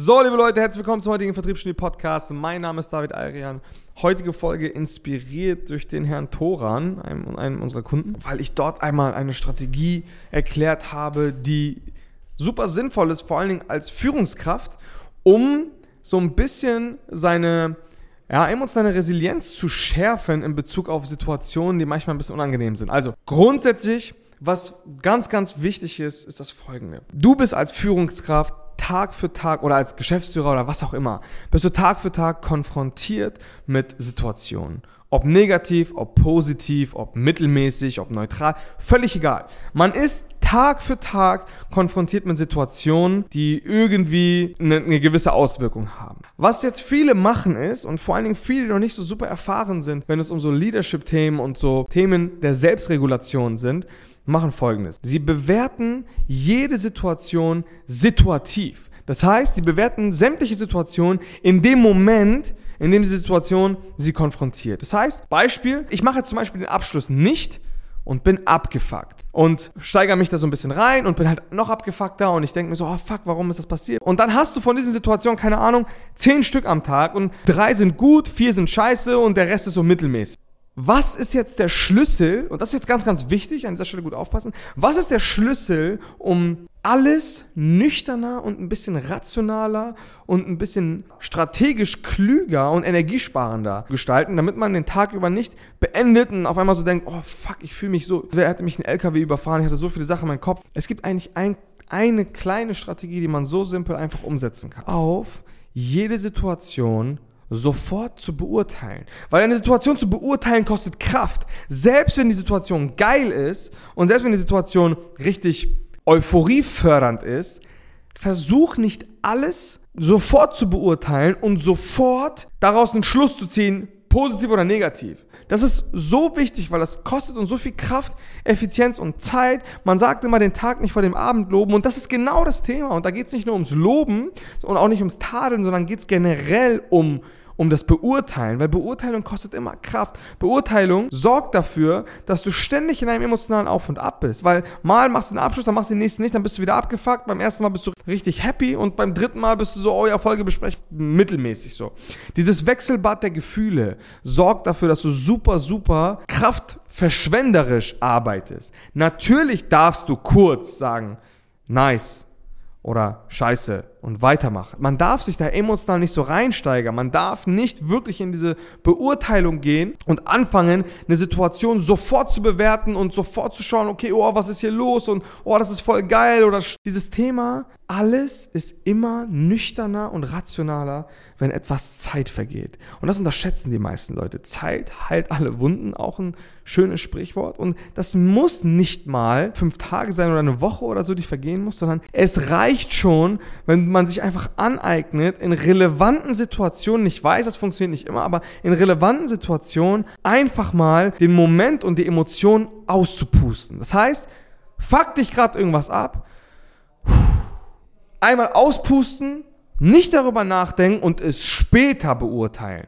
So, liebe Leute, herzlich willkommen zum heutigen Vertriebsgenie Podcast. Mein Name ist David Ayrian. Heutige Folge inspiriert durch den Herrn Toran, einem, einem unserer Kunden, weil ich dort einmal eine Strategie erklärt habe, die super sinnvoll ist, vor allen Dingen als Führungskraft, um so ein bisschen seine ja, emotionale Resilienz zu schärfen in Bezug auf Situationen, die manchmal ein bisschen unangenehm sind. Also grundsätzlich, was ganz, ganz wichtig ist, ist das folgende. Du bist als Führungskraft Tag für Tag oder als Geschäftsführer oder was auch immer, bist du Tag für Tag konfrontiert mit Situationen. Ob negativ, ob positiv, ob mittelmäßig, ob neutral, völlig egal. Man ist Tag für Tag konfrontiert mit Situationen, die irgendwie eine, eine, gewisse Auswirkung haben. Was jetzt viele machen ist, und vor allen Dingen viele, die noch nicht so super erfahren sind, wenn es um so Leadership-Themen und so Themen der Selbstregulation sind, machen folgendes. Sie bewerten jede Situation situativ. Das heißt, sie bewerten sämtliche Situationen in dem Moment, in dem die Situation sie konfrontiert. Das heißt, Beispiel, ich mache jetzt zum Beispiel den Abschluss nicht und bin abgefuckt und steigere mich da so ein bisschen rein und bin halt noch abgefuckter und ich denke mir so, oh fuck, warum ist das passiert? Und dann hast du von diesen Situationen, keine Ahnung, zehn Stück am Tag und drei sind gut, vier sind scheiße und der Rest ist so mittelmäßig. Was ist jetzt der Schlüssel, und das ist jetzt ganz, ganz wichtig, an dieser Stelle gut aufpassen, was ist der Schlüssel, um alles nüchterner und ein bisschen rationaler und ein bisschen strategisch klüger und energiesparender gestalten, damit man den Tag über nicht beendet und auf einmal so denkt, oh fuck, ich fühle mich so, wer hätte mich einen LKW überfahren, ich hatte so viele Sachen in meinem Kopf. Es gibt eigentlich ein, eine kleine Strategie, die man so simpel einfach umsetzen kann. Auf jede Situation sofort zu beurteilen. Weil eine Situation zu beurteilen kostet Kraft. Selbst wenn die Situation geil ist und selbst wenn die Situation richtig euphoriefördernd ist, versuch nicht alles sofort zu beurteilen und sofort daraus einen Schluss zu ziehen, positiv oder negativ. Das ist so wichtig, weil das kostet uns so viel Kraft, Effizienz und Zeit. Man sagt immer den Tag nicht vor dem Abend loben und das ist genau das Thema. Und da geht es nicht nur ums Loben und auch nicht ums Tadeln, sondern geht es generell um um das Beurteilen, weil Beurteilung kostet immer Kraft. Beurteilung sorgt dafür, dass du ständig in einem emotionalen Auf und Ab bist, weil mal machst du den Abschluss, dann machst du den nächsten nicht, dann bist du wieder abgefuckt, beim ersten Mal bist du richtig happy und beim dritten Mal bist du so, oh ja, Folgebesprech, mittelmäßig so. Dieses Wechselbad der Gefühle sorgt dafür, dass du super, super kraftverschwenderisch arbeitest. Natürlich darfst du kurz sagen, nice, oder Scheiße und weitermachen. Man darf sich da emotional nicht so reinsteigern. Man darf nicht wirklich in diese Beurteilung gehen und anfangen, eine Situation sofort zu bewerten und sofort zu schauen, okay, oh, was ist hier los und oh, das ist voll geil oder dieses Thema. Alles ist immer nüchterner und rationaler, wenn etwas Zeit vergeht. Und das unterschätzen die meisten Leute. Zeit heilt alle Wunden, auch ein schönes Sprichwort. Und das muss nicht mal fünf Tage sein oder eine Woche oder so, die vergehen muss, sondern es reicht schon, wenn man sich einfach aneignet, in relevanten Situationen, ich weiß, das funktioniert nicht immer, aber in relevanten Situationen einfach mal den Moment und die Emotion auszupusten. Das heißt, fuck dich gerade irgendwas ab, einmal auspusten, nicht darüber nachdenken und es später beurteilen,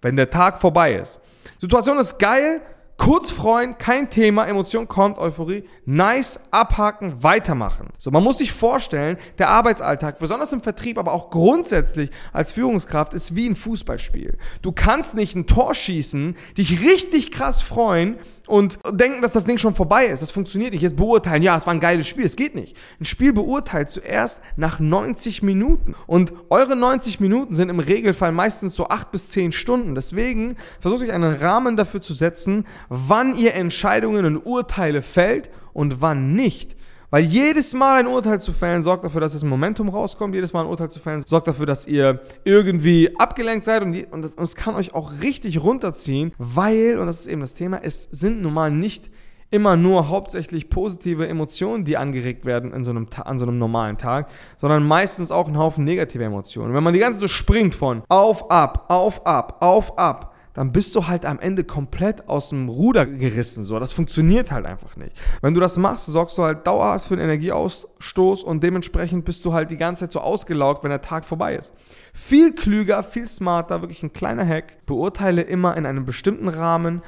wenn der Tag vorbei ist. Situation ist geil, Kurz freuen, kein Thema, Emotion kommt, Euphorie, nice, abhaken, weitermachen. So, man muss sich vorstellen, der Arbeitsalltag, besonders im Vertrieb, aber auch grundsätzlich als Führungskraft, ist wie ein Fußballspiel. Du kannst nicht ein Tor schießen, dich richtig krass freuen und denken, dass das Ding schon vorbei ist. Das funktioniert nicht. Jetzt beurteilen, ja, es war ein geiles Spiel. Es geht nicht. Ein Spiel beurteilt zuerst nach 90 Minuten. Und eure 90 Minuten sind im Regelfall meistens so 8 bis 10 Stunden. Deswegen versucht euch einen Rahmen dafür zu setzen, wann ihr Entscheidungen und Urteile fällt und wann nicht. Weil jedes Mal ein Urteil zu fällen sorgt dafür, dass das Momentum rauskommt. Jedes Mal ein Urteil zu fällen sorgt dafür, dass ihr irgendwie abgelenkt seid und, und, das, und es kann euch auch richtig runterziehen, weil, und das ist eben das Thema, es sind nun mal nicht immer nur hauptsächlich positive Emotionen, die angeregt werden in so einem, an so einem normalen Tag, sondern meistens auch ein Haufen negative Emotionen. Wenn man die ganze Zeit so springt von auf, ab, auf, ab, auf, ab, dann bist du halt am Ende komplett aus dem Ruder gerissen. So, das funktioniert halt einfach nicht. Wenn du das machst, sorgst du halt dauerhaft für einen Energieausstoß und dementsprechend bist du halt die ganze Zeit so ausgelaugt, wenn der Tag vorbei ist. Viel klüger, viel smarter, wirklich ein kleiner Hack. Beurteile immer in einem bestimmten Rahmen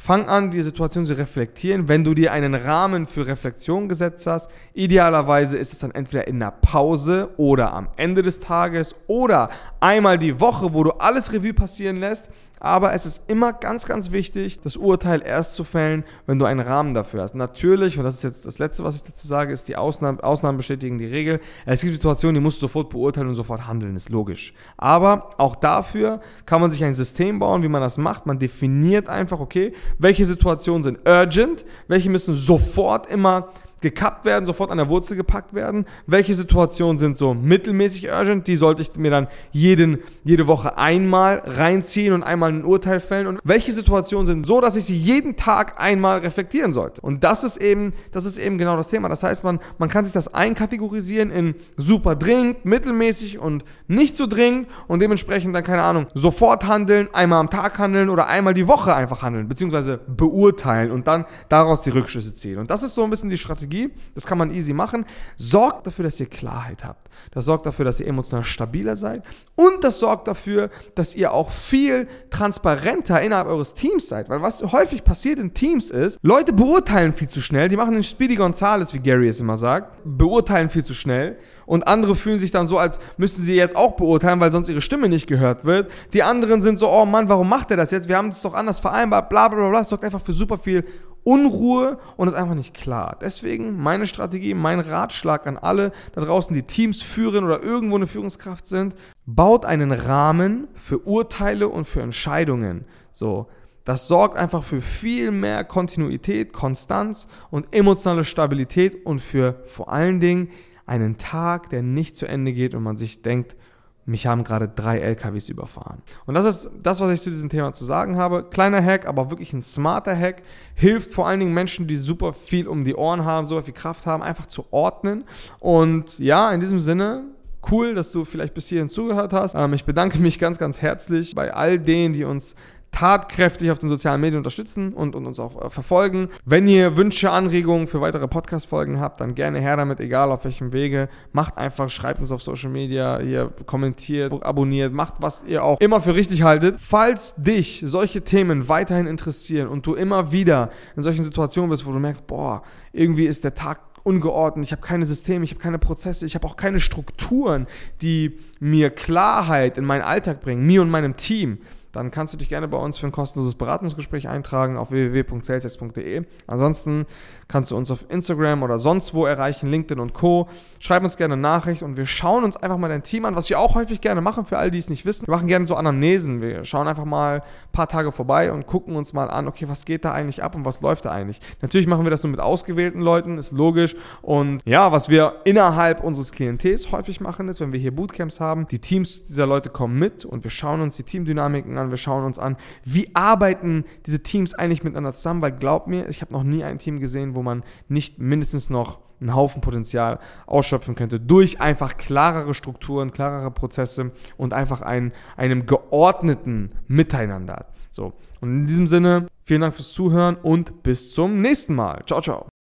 Fang an, die Situation zu reflektieren. Wenn du dir einen Rahmen für Reflexion gesetzt hast, idealerweise ist es dann entweder in der Pause oder am Ende des Tages oder einmal die Woche, wo du alles Revue passieren lässt aber es ist immer ganz, ganz wichtig, das Urteil erst zu fällen, wenn du einen Rahmen dafür hast. Natürlich, und das ist jetzt das Letzte, was ich dazu sage, ist, die Ausnahmen, Ausnahmen bestätigen die Regel. Es gibt Situationen, die musst du sofort beurteilen und sofort handeln, ist logisch. Aber auch dafür kann man sich ein System bauen, wie man das macht. Man definiert einfach, okay, welche Situationen sind urgent, welche müssen sofort immer gekappt werden, sofort an der Wurzel gepackt werden. Welche Situationen sind so mittelmäßig urgent? Die sollte ich mir dann jeden, jede Woche einmal reinziehen und einmal ein Urteil fällen. Und welche Situationen sind so, dass ich sie jeden Tag einmal reflektieren sollte? Und das ist eben, das ist eben genau das Thema. Das heißt, man, man kann sich das einkategorisieren in super dringend, mittelmäßig und nicht so dringend und dementsprechend dann, keine Ahnung, sofort handeln, einmal am Tag handeln oder einmal die Woche einfach handeln, beziehungsweise beurteilen und dann daraus die Rückschlüsse ziehen. Und das ist so ein bisschen die Strategie Strategie. Das kann man easy machen. Sorgt dafür, dass ihr Klarheit habt. Das sorgt dafür, dass ihr emotional stabiler seid. Und das sorgt dafür, dass ihr auch viel transparenter innerhalb eures Teams seid. Weil was häufig passiert in Teams ist, Leute beurteilen viel zu schnell. Die machen den Speedy Gonzales, wie Gary es immer sagt. Beurteilen viel zu schnell. Und andere fühlen sich dann so, als müssten sie jetzt auch beurteilen, weil sonst ihre Stimme nicht gehört wird. Die anderen sind so, oh Mann, warum macht er das jetzt? Wir haben es doch anders vereinbart, bla bla bla. Das sorgt einfach für super viel Unruhe und ist einfach nicht klar. Deswegen meine Strategie, mein Ratschlag an alle da draußen, die Teams führen oder irgendwo eine Führungskraft sind, baut einen Rahmen für Urteile und für Entscheidungen. So, das sorgt einfach für viel mehr Kontinuität, Konstanz und emotionale Stabilität und für vor allen Dingen einen Tag, der nicht zu Ende geht und man sich denkt, mich haben gerade drei LKWs überfahren. Und das ist das, was ich zu diesem Thema zu sagen habe. Kleiner Hack, aber wirklich ein smarter Hack. Hilft vor allen Dingen Menschen, die super viel um die Ohren haben, super viel Kraft haben, einfach zu ordnen. Und ja, in diesem Sinne, cool, dass du vielleicht bis hierhin zugehört hast. Ähm, ich bedanke mich ganz, ganz herzlich bei all denen, die uns tatkräftig auf den sozialen Medien unterstützen und, und uns auch äh, verfolgen. Wenn ihr Wünsche, Anregungen für weitere Podcast-Folgen habt, dann gerne her damit, egal auf welchem Wege. Macht einfach, schreibt uns auf Social Media, ihr kommentiert, abonniert, macht, was ihr auch immer für richtig haltet. Falls dich solche Themen weiterhin interessieren und du immer wieder in solchen Situationen bist, wo du merkst, boah, irgendwie ist der Tag ungeordnet, ich habe keine Systeme, ich habe keine Prozesse, ich habe auch keine Strukturen, die mir Klarheit in meinen Alltag bringen, mir und meinem Team, dann kannst du dich gerne bei uns für ein kostenloses Beratungsgespräch eintragen auf www.salesdesk.de. Ansonsten kannst du uns auf Instagram oder sonst wo erreichen, LinkedIn und Co. Schreib uns gerne eine Nachricht und wir schauen uns einfach mal dein Team an, was wir auch häufig gerne machen, für alle, die es nicht wissen. Wir machen gerne so Anamnesen. Wir schauen einfach mal ein paar Tage vorbei und gucken uns mal an, okay, was geht da eigentlich ab und was läuft da eigentlich. Natürlich machen wir das nur mit ausgewählten Leuten, ist logisch. Und ja, was wir innerhalb unseres Klientels häufig machen, ist, wenn wir hier Bootcamps haben, die Teams dieser Leute kommen mit und wir schauen uns die Teamdynamiken an, wir schauen uns an, wie arbeiten diese Teams eigentlich miteinander zusammen, weil glaub mir, ich habe noch nie ein Team gesehen, wo wo man nicht mindestens noch einen Haufen Potenzial ausschöpfen könnte durch einfach klarere Strukturen, klarere Prozesse und einfach ein, einem geordneten Miteinander. So. Und in diesem Sinne, vielen Dank fürs Zuhören und bis zum nächsten Mal. Ciao, ciao.